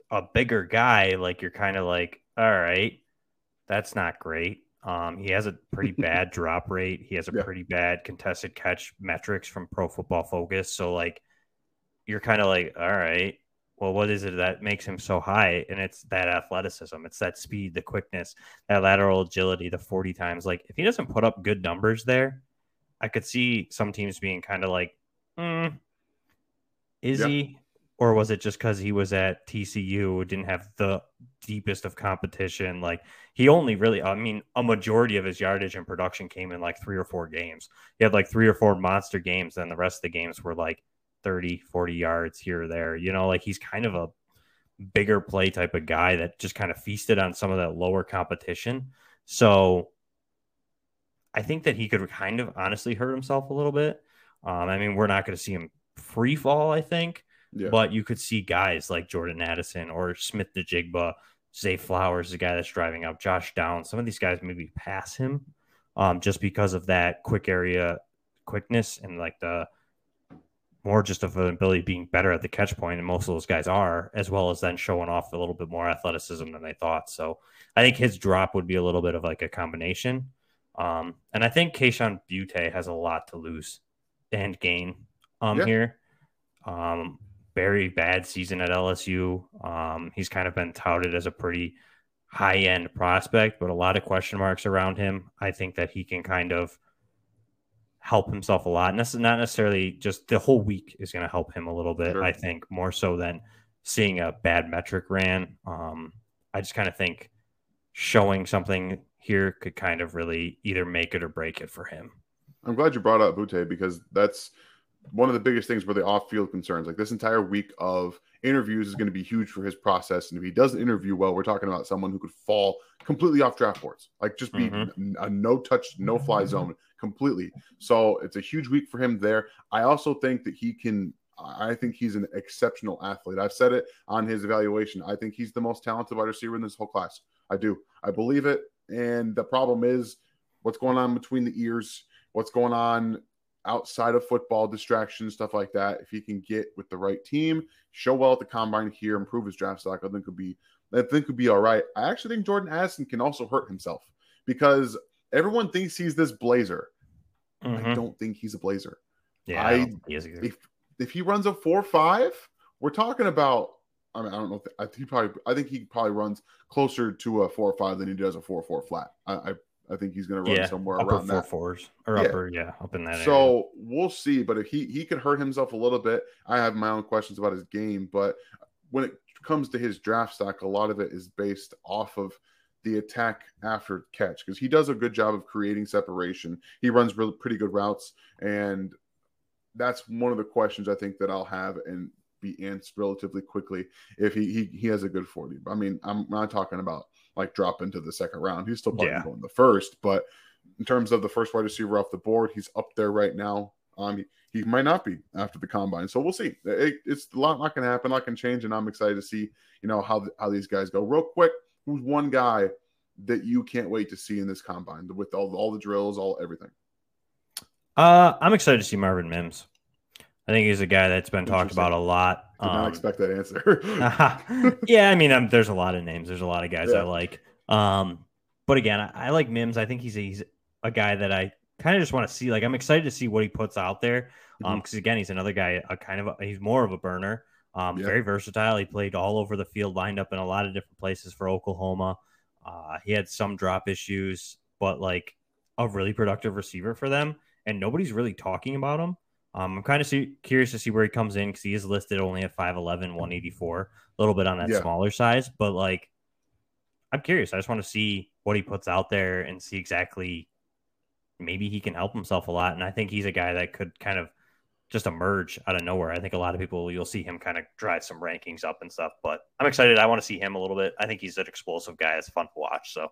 a bigger guy, like you're kind of like, all right, that's not great. Um, he has a pretty bad drop rate. He has a Yeah. pretty bad contested catch metrics from Pro Football Focus. So like you're kind of like, all right, well, what is it that makes him so high? And it's that athleticism, it's that speed, the quickness, that lateral agility, the 40 times. Like if he doesn't put up good numbers there, I could see some teams being kind of like, mm, is Yeah. he? Or was it just because he was at TCU, didn't have the deepest of competition? Like he only really, I mean, a majority of his yardage and production came in like three or four games. He had like three or four monster games, and the rest of the games were like 30, 40 yards here or there. You know, like he's kind of a bigger play type of guy that just kind of feasted on some of that lower competition. So I think that he could kind of honestly hurt himself a little bit. Um, I mean, we're not going to see him free fall, I think, Yeah. but you could see guys like Jordan Addison or Smith-Njigba, Zay Flowers, the guy that's driving up, Josh Down. Some of these guys maybe pass him um, just because of that quick area quickness and like the more just of an ability being better at the catch point, and most of those guys are, as well as then showing off a little bit more athleticism than they thought. So I think his drop would be a little bit of like a combination. Um, and I think Kayshon Boutte has a lot to lose and gain um Yeah. here. Um, very bad season at LSU. Um, he's kind of been touted as a pretty high end prospect, but a lot of question marks around him. I think that he can kind of help himself a lot. Ness is not necessarily just the whole week is going to help him a little bit. Sure. I think more so than seeing a bad metric ran. Um, I just kind of think showing something here could kind of really either make it or break it for him. I'm glad you brought up Boutte because that's one of the biggest things for the off-field concerns. Like this entire week of interviews is going to be huge for his process, and if he doesn't interview well, we're talking about someone who could fall completely off draft boards, like just be mm-hmm. a no-touch, no-fly zone completely. So it's a huge week for him there. I also think that he can. I think he's an exceptional athlete. I've said it on his evaluation. I think he's the most talented wide receiver in this whole class. I do. I believe it. And the problem is what's going on between the ears, what's going on outside of football, distractions, stuff like that. If he can get with the right team, show well at the combine here, improve his draft stock, I think could be I think could be all right. I actually think Jordan Addison can also hurt himself because everyone thinks he's this blazer. Mm-hmm. I don't think he's a blazer. Yeah, I, if if he runs a four five, we're talking about. I mean, I don't know. If, I think he probably. I think he probably runs closer to a four or five than he does a four four flat. I, I I think he's going to run yeah, somewhere around four that. fours or yeah. upper, yeah, up in that. So area. we'll see. But if he he could hurt himself a little bit, I have my own questions about his game. But when it comes to his draft stock, a lot of it is based off of the attack after catch because he does a good job of creating separation. He runs really pretty good routes, and that's one of the questions I think that I'll have and be answered relatively quickly if he he, he has a good 40. I mean, I'm not talking about like drop into the second round. He's still probably yeah. going the first, but in terms of the first wide receiver off the board, he's up there right now. Um, he, he might not be after the combine, so we'll see. It, it's a lot not going to happen, a lot can change, and I'm excited to see you know how how these guys go. Real quick, who's one guy that you can't wait to see in this combine with all all the drills, all everything? Uh, I'm excited to see Marvin Mims. I think he's a guy that's been talked about a lot. I did um, not expect that answer. yeah, I mean, um, there's a lot of names. There's a lot of guys yeah. I like. Um, but again, I, I, like Mims. I think he's a, he's a guy that I kind of just want to see. Like, I'm excited to see what he puts out there. Um, because mm-hmm. again, he's another guy. A kind of a, he's more of a burner. Um, yeah. very versatile. He played all over the field, lined up in a lot of different places for Oklahoma. Uh, he had some drop issues, but like a really productive receiver for them, and nobody's really talking about him. Um, I'm kind of see- curious to see where he comes in because he is listed only at 5'11, 184, a little bit on that yeah. smaller size. But like, I'm curious. I just want to see what he puts out there and see exactly maybe he can help himself a lot. And I think he's a guy that could kind of just emerge out of nowhere. I think a lot of people you'll see him kind of drive some rankings up and stuff. But I'm excited. I want to see him a little bit. I think he's an explosive guy. It's fun to watch. So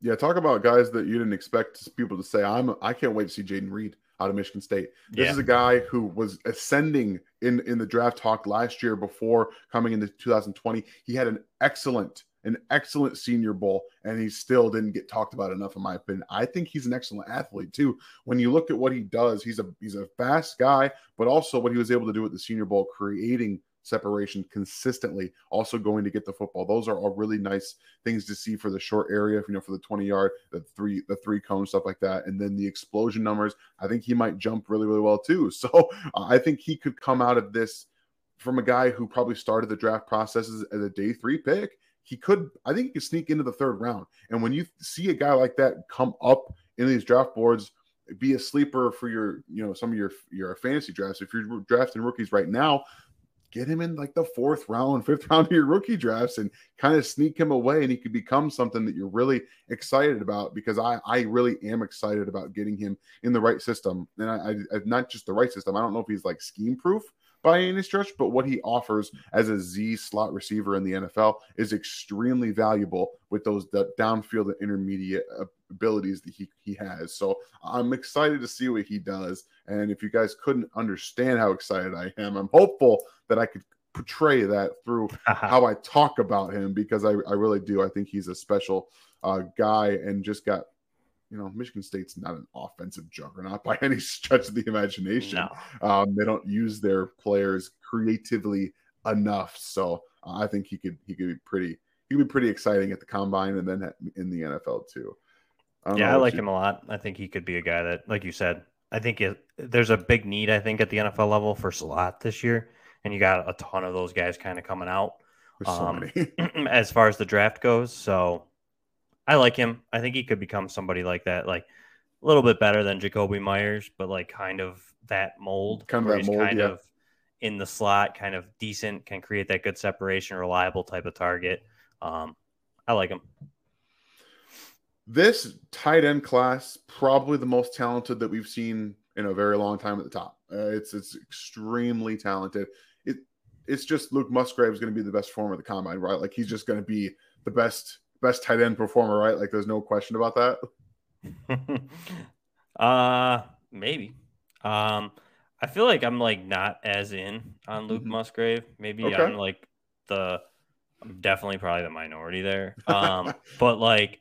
yeah, talk about guys that you didn't expect people to say. I'm I can't wait to see Jayden Reed out of Michigan State. This yeah. is a guy who was ascending in in the draft talk last year before coming into 2020. He had an excellent an excellent senior bowl and he still didn't get talked about enough in my opinion. I think he's an excellent athlete too. When you look at what he does, he's a he's a fast guy, but also what he was able to do at the senior bowl creating separation consistently, also going to get the football. Those are all really nice things to see for the short area, you know, for the 20 yard, the three, the three cone, stuff like that. And then the explosion numbers, I think he might jump really, really well too. So uh, I think he could come out of this from a guy who probably started the draft processes as a day three pick. He could, I think he could sneak into the third round. And when you see a guy like that come up in these draft boards, be a sleeper for your, you know, some of your your fantasy drafts. If you're drafting rookies right now, get him in like the fourth round, fifth round of your rookie drafts and kind of sneak him away and he could become something that you're really excited about because I, I really am excited about getting him in the right system. And I, I not just the right system. I don't know if he's like scheme proof by any stretch, but what he offers as a Z slot receiver in the NFL is extremely valuable with those downfield and intermediate uh, abilities that he, he has. So I'm excited to see what he does. And if you guys couldn't understand how excited I am, I'm hopeful that I could portray that through how I talk about him because I, I really do. I think he's a special uh, guy and just got, you know, Michigan State's not an offensive juggernaut by any stretch of the imagination. No. Um, they don't use their players creatively enough. So uh, I think he could he could be pretty he could be pretty exciting at the combine and then in the NFL too. I yeah, I like you... him a lot. I think he could be a guy that, like you said, I think it, there's a big need. I think at the NFL level for slot this year, and you got a ton of those guys kind of coming out so um, as far as the draft goes. So I like him. I think he could become somebody like that, like a little bit better than Jakobi Meyers, but like kind of that mold, Kind of that mold, kind yeah. of in the slot, kind of decent, can create that good separation, reliable type of target. Um, I like him. This tight end class probably the most talented that we've seen in a very long time at the top. Uh, it's it's extremely talented. It it's just Luke Musgrave is going to be the best performer of the combine, right? Like he's just going to be the best best tight end performer, right? Like there's no question about that. uh, maybe. Um, I feel like I'm like not as in on Luke Mhm. Musgrave. Maybe Okay. I'm like the I'm definitely probably the minority there. Um, but like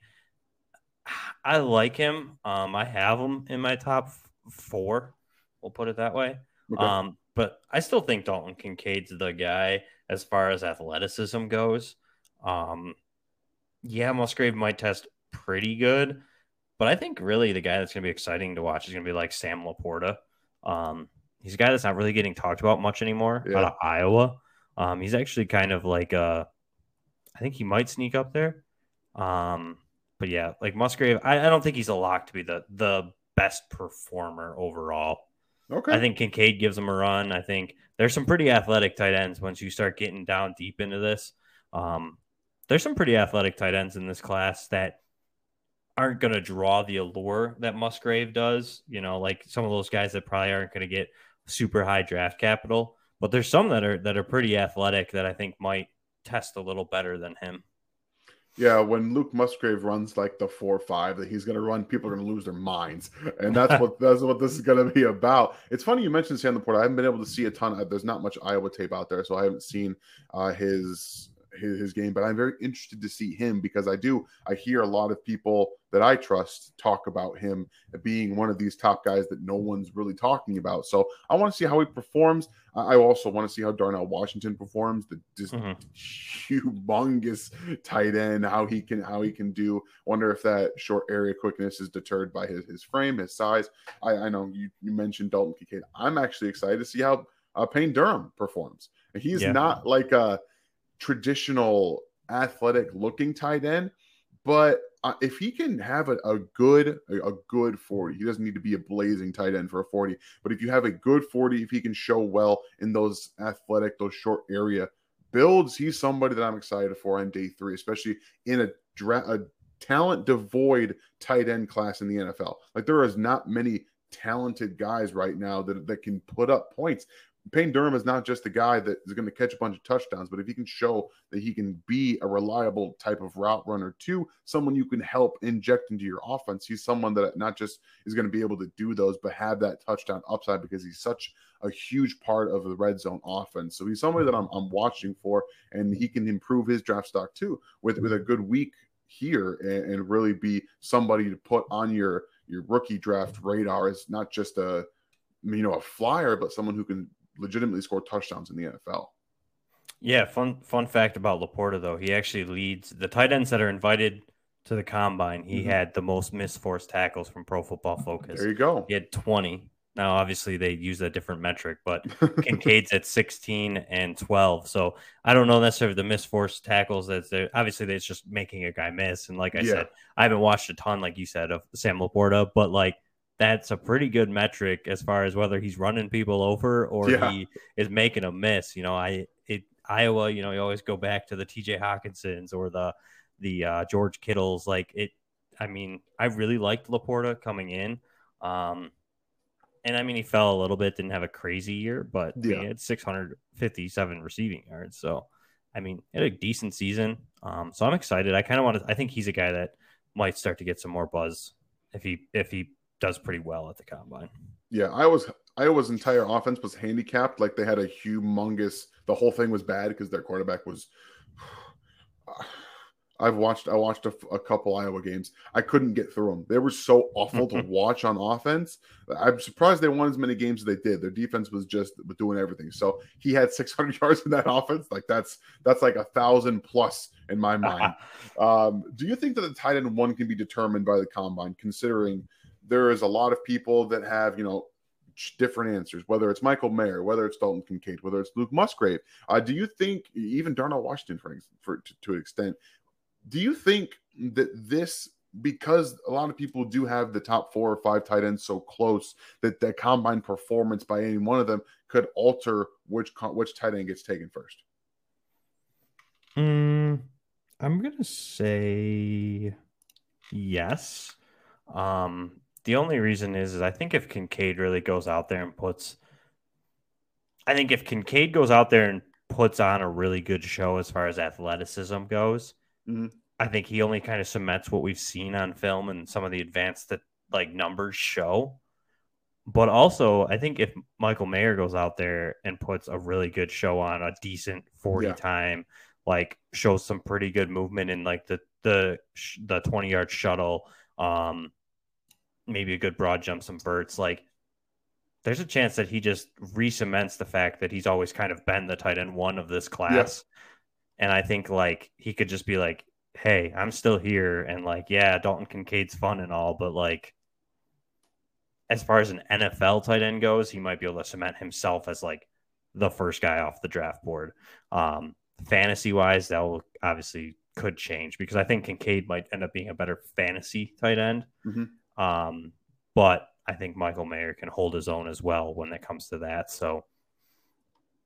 I like him. Um, I have him in my top four. We'll put it that way. Okay. Um, but I still think Dalton Kincaid's the guy as far as athleticism goes. Um, yeah, Musgrave might test pretty good, but I think really the guy that's going to be exciting to watch is going to be like Sam LaPorta. Um, he's a guy that's not really getting talked about much anymore Yeah. out of Iowa. Um, he's actually kind of like a, I think he might sneak up there. Um, but yeah, like Musgrave, I, I don't think he's a lock to be the the best performer overall. okay. I think Kincaid gives him a run. I think there's some pretty athletic tight ends once you start getting down deep into this. Um, there's some pretty athletic tight ends in this class that aren't going to draw the allure that Musgrave does. You know, like some of those guys that probably aren't going to get super high draft capital. But there's some that are that are pretty athletic that I think might test a little better than him. Yeah, when Luke Musgrave runs like the four five that he's going to run, people are going to lose their minds, and that's what that's what this is going to be about. It's funny you mentioned Sam LaPorta. I haven't been able to see a ton. Of, there's not much Iowa tape out there, so I haven't seen uh, his, his his game. But I'm very interested to see him because I do. I hear a lot of people that I trust talk about him being one of these top guys that no one's really talking about. So I want to see how he performs. I also want to see how Darnell Washington performs. The just Mhm. humongous tight end, how he can how he can do. Wonder if that short area quickness is deterred by his his frame, his size. I, I know you, you mentioned Dalton Kincaid. I'm actually excited to see how uh, Payne Durham performs. And He's Yeah. not like a traditional athletic looking tight end, but uh, if he can have a, a good a, a good 40 he doesn't need to be a blazing tight end for a 40 but if you have a good 40 if he can show well in those athletic those short area builds he's somebody that i'm excited for on day three especially in a, dra- a talent devoid tight end class in the nfl like there is not many talented guys right now that, that can put up points Payne Durham is not just a guy that is going to catch a bunch of touchdowns, but if he can show that he can be a reliable type of route runner to someone you can help inject into your offense, he's someone that not just is going to be able to do those, but have that touchdown upside because he's such a huge part of the red zone offense. So he's somebody that I'm, I'm watching for, and he can improve his draft stock too with, with a good week here and, and really be somebody to put on your your rookie draft radar as not just a you know a flyer, but someone who can legitimately score touchdowns in the NFL. Yeah, fun fun fact about LaPorta though, he actually leads the tight ends that are invited to the combine. He Mhm. had the most missed forced tackles from Pro Football Focus. There you go. He had 20. Now, obviously, they use a different metric, but Kincaid's at 16 and 12. So I don't know necessarily the missed forced tackles. That's there. Obviously, it's just making a guy miss. And like I Yeah. said, I haven't watched a ton, like you said, of Sam LaPorta, but like that's a pretty good metric as far as whether he's running people over or Yeah. he is making a miss. You know, I it Iowa. You know, you always go back to the T.J. Hockensons or the the uh, George Kittles. Like it. I mean, I really liked LaPorta coming in. Um, and I mean, he fell a little bit, didn't have a crazy year, but Yeah. he had 657 receiving yards. So, I mean, he had a decent season. Um, so I'm excited. I kind of want to. I think he's a guy that might start to get some more buzz if he if he does pretty well at the combine. Yeah, Iowa's Iowa's entire offense was handicapped. Like they had a humongous. The whole thing was bad because their quarterback was. I've watched. I watched a, a couple Iowa games. I couldn't get through them. They were so awful to watch on offense. I'm surprised they won as many games as they did. Their defense was just doing everything. So he had 600 yards in that offense. Like that's that's like a thousand plus in my mind. Um, do you think that the tight end one can be determined by the combine, considering there is a lot of people that have, you know, different answers, whether it's Michael Mayer, whether it's Dalton Kincaid, whether it's Luke Musgrave. Uh, do you think even Darnell Washington, for, for to, to an extent, do you think that this because a lot of people do have the top four or five tight ends so close that the combine performance by any one of them could alter which which tight end gets taken first? Mm, I'm gonna say yes. Um, the only reason is, is I think if Kincaid really goes out there and puts, I think if Kincaid goes out there and puts on a really good show as far as athleticism goes, mm-hmm. I think he only kind of cements what we've seen on film and some of the advanced that like numbers show. But also, I think if Michael Mayer goes out there and puts a really good show on a decent 40 yeah. time, like shows some pretty good movement in like the the the 20 yard shuttle, um, maybe a good broad jump, some verts, like there's a chance that he just re-cements the fact that he's always kind of been the tight end one of this class. Yes. And I think like he could just be like, hey, I'm still here. And like, yeah, Dalton Kincaid's fun and all, but like, as far as an NFL tight end goes, he might be able to cement himself as like the first guy off the draft board. Um, fantasy wise, that will obviously could change because I think Kincaid might end up being a better fantasy tight end. Mm-hmm. Um, but I think Michael Mayer can hold his own as well when it comes to that. So,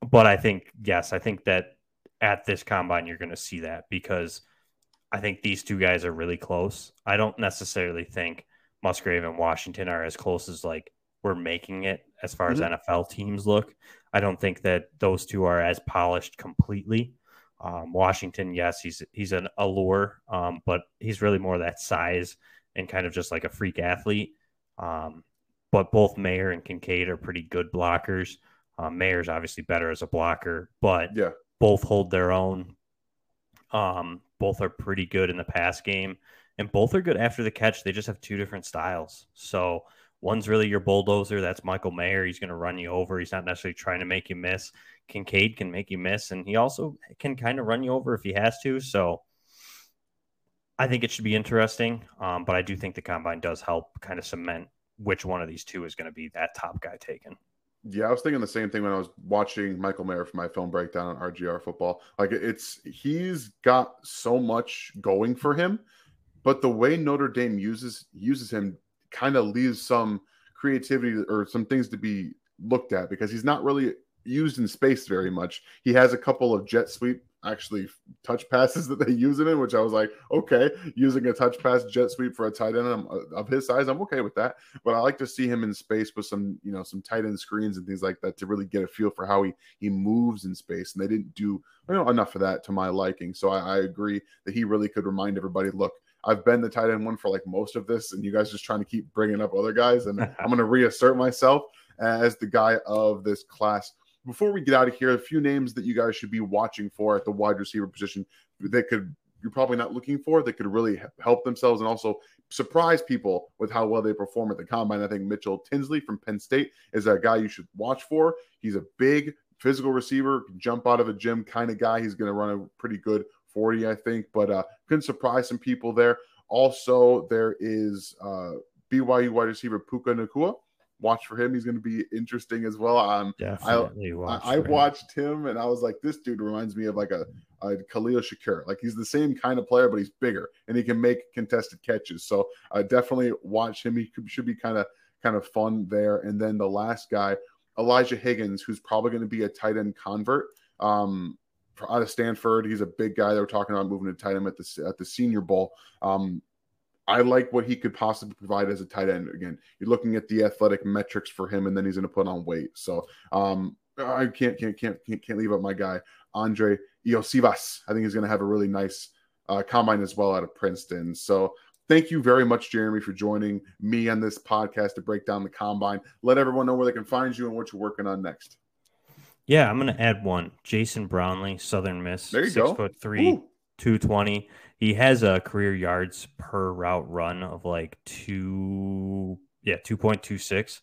but I think, yes, I think that at this combine, you're going to see that because I think these two guys are really close. I don't necessarily think Musgrave and Washington are as close as like we're making it as far mm-hmm. as NFL teams look. I don't think that those two are as polished completely. Um, Washington, yes, he's he's an allure, um, but he's really more that size and kind of just like a freak athlete. Um, but both Mayer and Kincaid are pretty good blockers. Um, Mayer's obviously better as a blocker, but yeah, both hold their own. Um, both are pretty good in the pass game, and both are good after the catch. They just have two different styles. So one's really your bulldozer. That's Michael Mayer. He's going to run you over. He's not necessarily trying to make you miss. Kincaid can make you miss, and he also can kind of run you over if he has to. So I think it should be interesting. Um, but I do think the combine does help kind of cement which one of these two is going to be that top guy taken. Yeah, I was thinking the same thing when I was watching Michael Mayer for my film breakdown on RGR football. Like it's he's got so much going for him, but the way Notre Dame uses uses him kind of leaves some creativity or some things to be looked at because he's not really used in space very much. He has a couple of jet sweep actually touch passes that they use it in, which I was like, okay, using a touch pass jet sweep for a tight end I'm, uh, of his size, I'm okay with that. But I like to see him in space with some, you know, some tight end screens and things like that to really get a feel for how he he moves in space. And they didn't do you know enough of that to my liking. So I, I agree that he really could remind everybody, look. I've been the tight end one for like most of this, and you guys just trying to keep bringing up other guys, and I'm going to reassert myself as the guy of this class before we get out of here, a few names that you guys should be watching for at the wide receiver position that could you're probably not looking for that could really help themselves and also surprise people with how well they perform at the combine. I think Mitchell Tinsley from Penn State is a guy you should watch for. He's a big physical receiver, jump out of a gym kind of guy. He's going to run a pretty good 40, I think, but uh, can surprise some people there. Also, there is uh, BYU wide receiver Puka Nacua watch for him. He's going to be interesting as well. Um, Definitely I, watch I, I watched him and I was like, this dude reminds me of like a, a Khalil Shakir. Like he's the same kind of player, but he's bigger and he can make contested catches. So uh, definitely watch him. He could, should be kind of kind of fun there. And then the last guy, Elijah Higgins, who's probably going to be a tight end convert. Um, out of Stanford, he's a big guy. They were talking about moving to tight end at the at the Senior Bowl. Um, I like what he could possibly provide as a tight end. Again, you're looking at the athletic metrics for him, and then he's going to put on weight. So um, I can't can't can't can't, can't leave out my guy Andrei Iosivas. I think he's going to have a really nice uh, combine as well out of Princeton. So thank you very much, Jeremy, for joining me on this podcast to break down the combine. Let everyone know where they can find you and what you're working on next. Yeah, I'm going to add one. Jason Brownlee, Southern Miss. There you six go. foot three, Ooh. 220 he has a career yards per route run of like two, yeah, two point two six,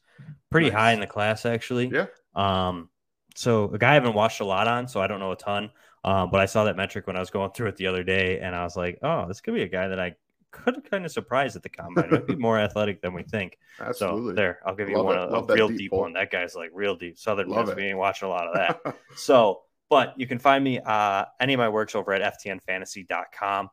pretty nice. high in the class actually. Yeah. Um, so a guy I haven't watched a lot on, so I don't know a ton. Um, but I saw that metric when I was going through it the other day, and I was like, oh, this could be a guy that I could kind of surprised at the combine. Might be more athletic than we think. Absolutely. So there, I'll give you Love one a, a real deep deep one. That guy's like real deep. Southern Love Miss. it. We ain't watching a lot of that. So, but you can find me uh any of my works over at ftnfantasy.com.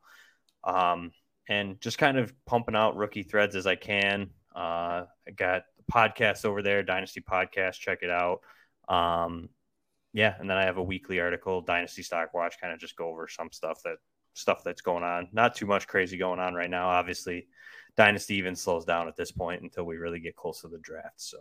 Um, and just kind of pumping out rookie threads as I can. Uh, I got the podcast over there, Dynasty Podcast. Check it out. Um, yeah, and then I have a weekly article, Dynasty Stock Watch, kind of just go over some stuff that stuff that's going on. Not too much crazy going on right now. Obviously, Dynasty even slows down at this point until we really get close to the draft. So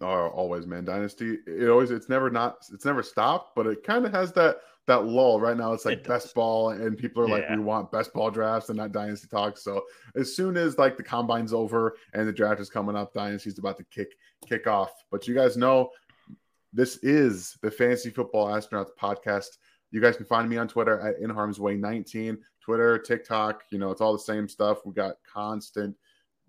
Oh, always, man. Dynasty. It always. It's never not. It's never stopped, but it kind of has that that lull right now. It's like It best ball, and people are like, we want best ball drafts and not dynasty talks. So as soon as like the combine's over and the draft is coming up, dynasty's about to kick kick off. But you guys know, this is the Fantasy Football Astronauts podcast. You guys can find me on Twitter at In Harm's Way 19, Twitter, TikTok. You know, it's all the same stuff. We got constant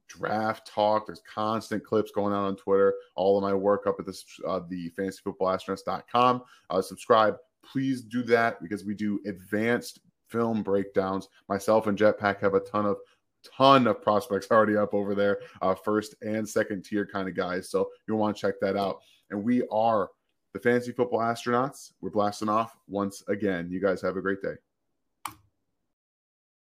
draft talk. There's constant clips going out on Twitter. All of my work up at this uh, the fantasyfootballastronauts.com. Uh, subscribe. Please do that because we do advanced film breakdowns. Myself and Jetpack have a ton of ton of prospects already up over there, uh, first and second tier kind of guys. So you'll want to check that out. And we are the Fantasy Football Astronauts. We're blasting off once again. You guys have a great day.